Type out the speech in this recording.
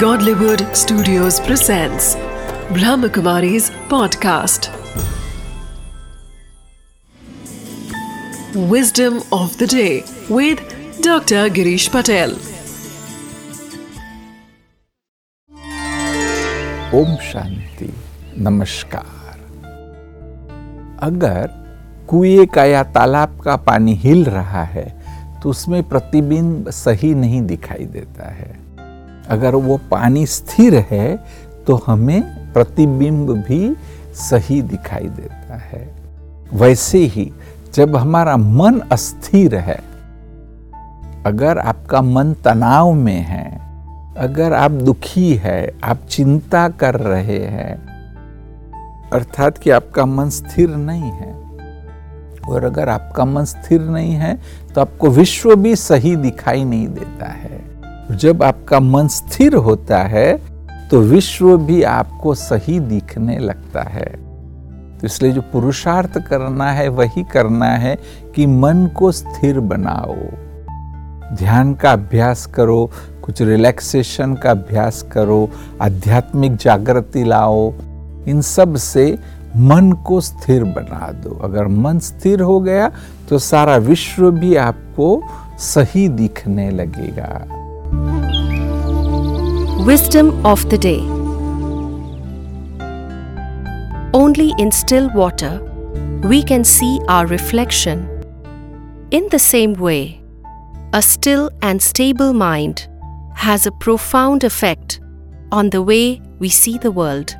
Godlywood Studios presents Brahmakumari's podcast. Wisdom of the day with Dr. Girish Patel. Om Shanti नमस्कार अगर कुएँ का या तालाब का पानी हिल रहा है तो उसमें प्रतिबिंब सही नहीं दिखाई देता है अगर वो पानी स्थिर है तो हमें प्रतिबिंब भी सही दिखाई देता है। वैसे ही, जब हमारा मन अस्थिर है, अगर आपका मन तनाव में है, अगर आप दुखी है, आप चिंता कर रहे हैं, अर्थात कि आपका मन स्थिर नहीं है, और अगर आपका मन स्थिर नहीं है तो आपको विश्व भी सही दिखाई नहीं देता है। जब आपका मन स्थिर होता है तो विश्व भी आपको सही दिखने लगता है। तो इसलिए जो पुरुषार्थ करना है, वही करना है कि मन को स्थिर बनाओ। ध्यान का अभ्यास करो, कुछ रिलैक्सेशन का अभ्यास करो, आध्यात्मिक जागृति लाओ, इन सबसे मन को स्थिर बना दो। अगर मन स्थिर हो गया तो सारा विश्व भी आपको सही दिखने लगेगा। Wisdom of the day Only in still water we can see our reflection. In the same way, a still and stable mind has a profound effect on the way we see the world.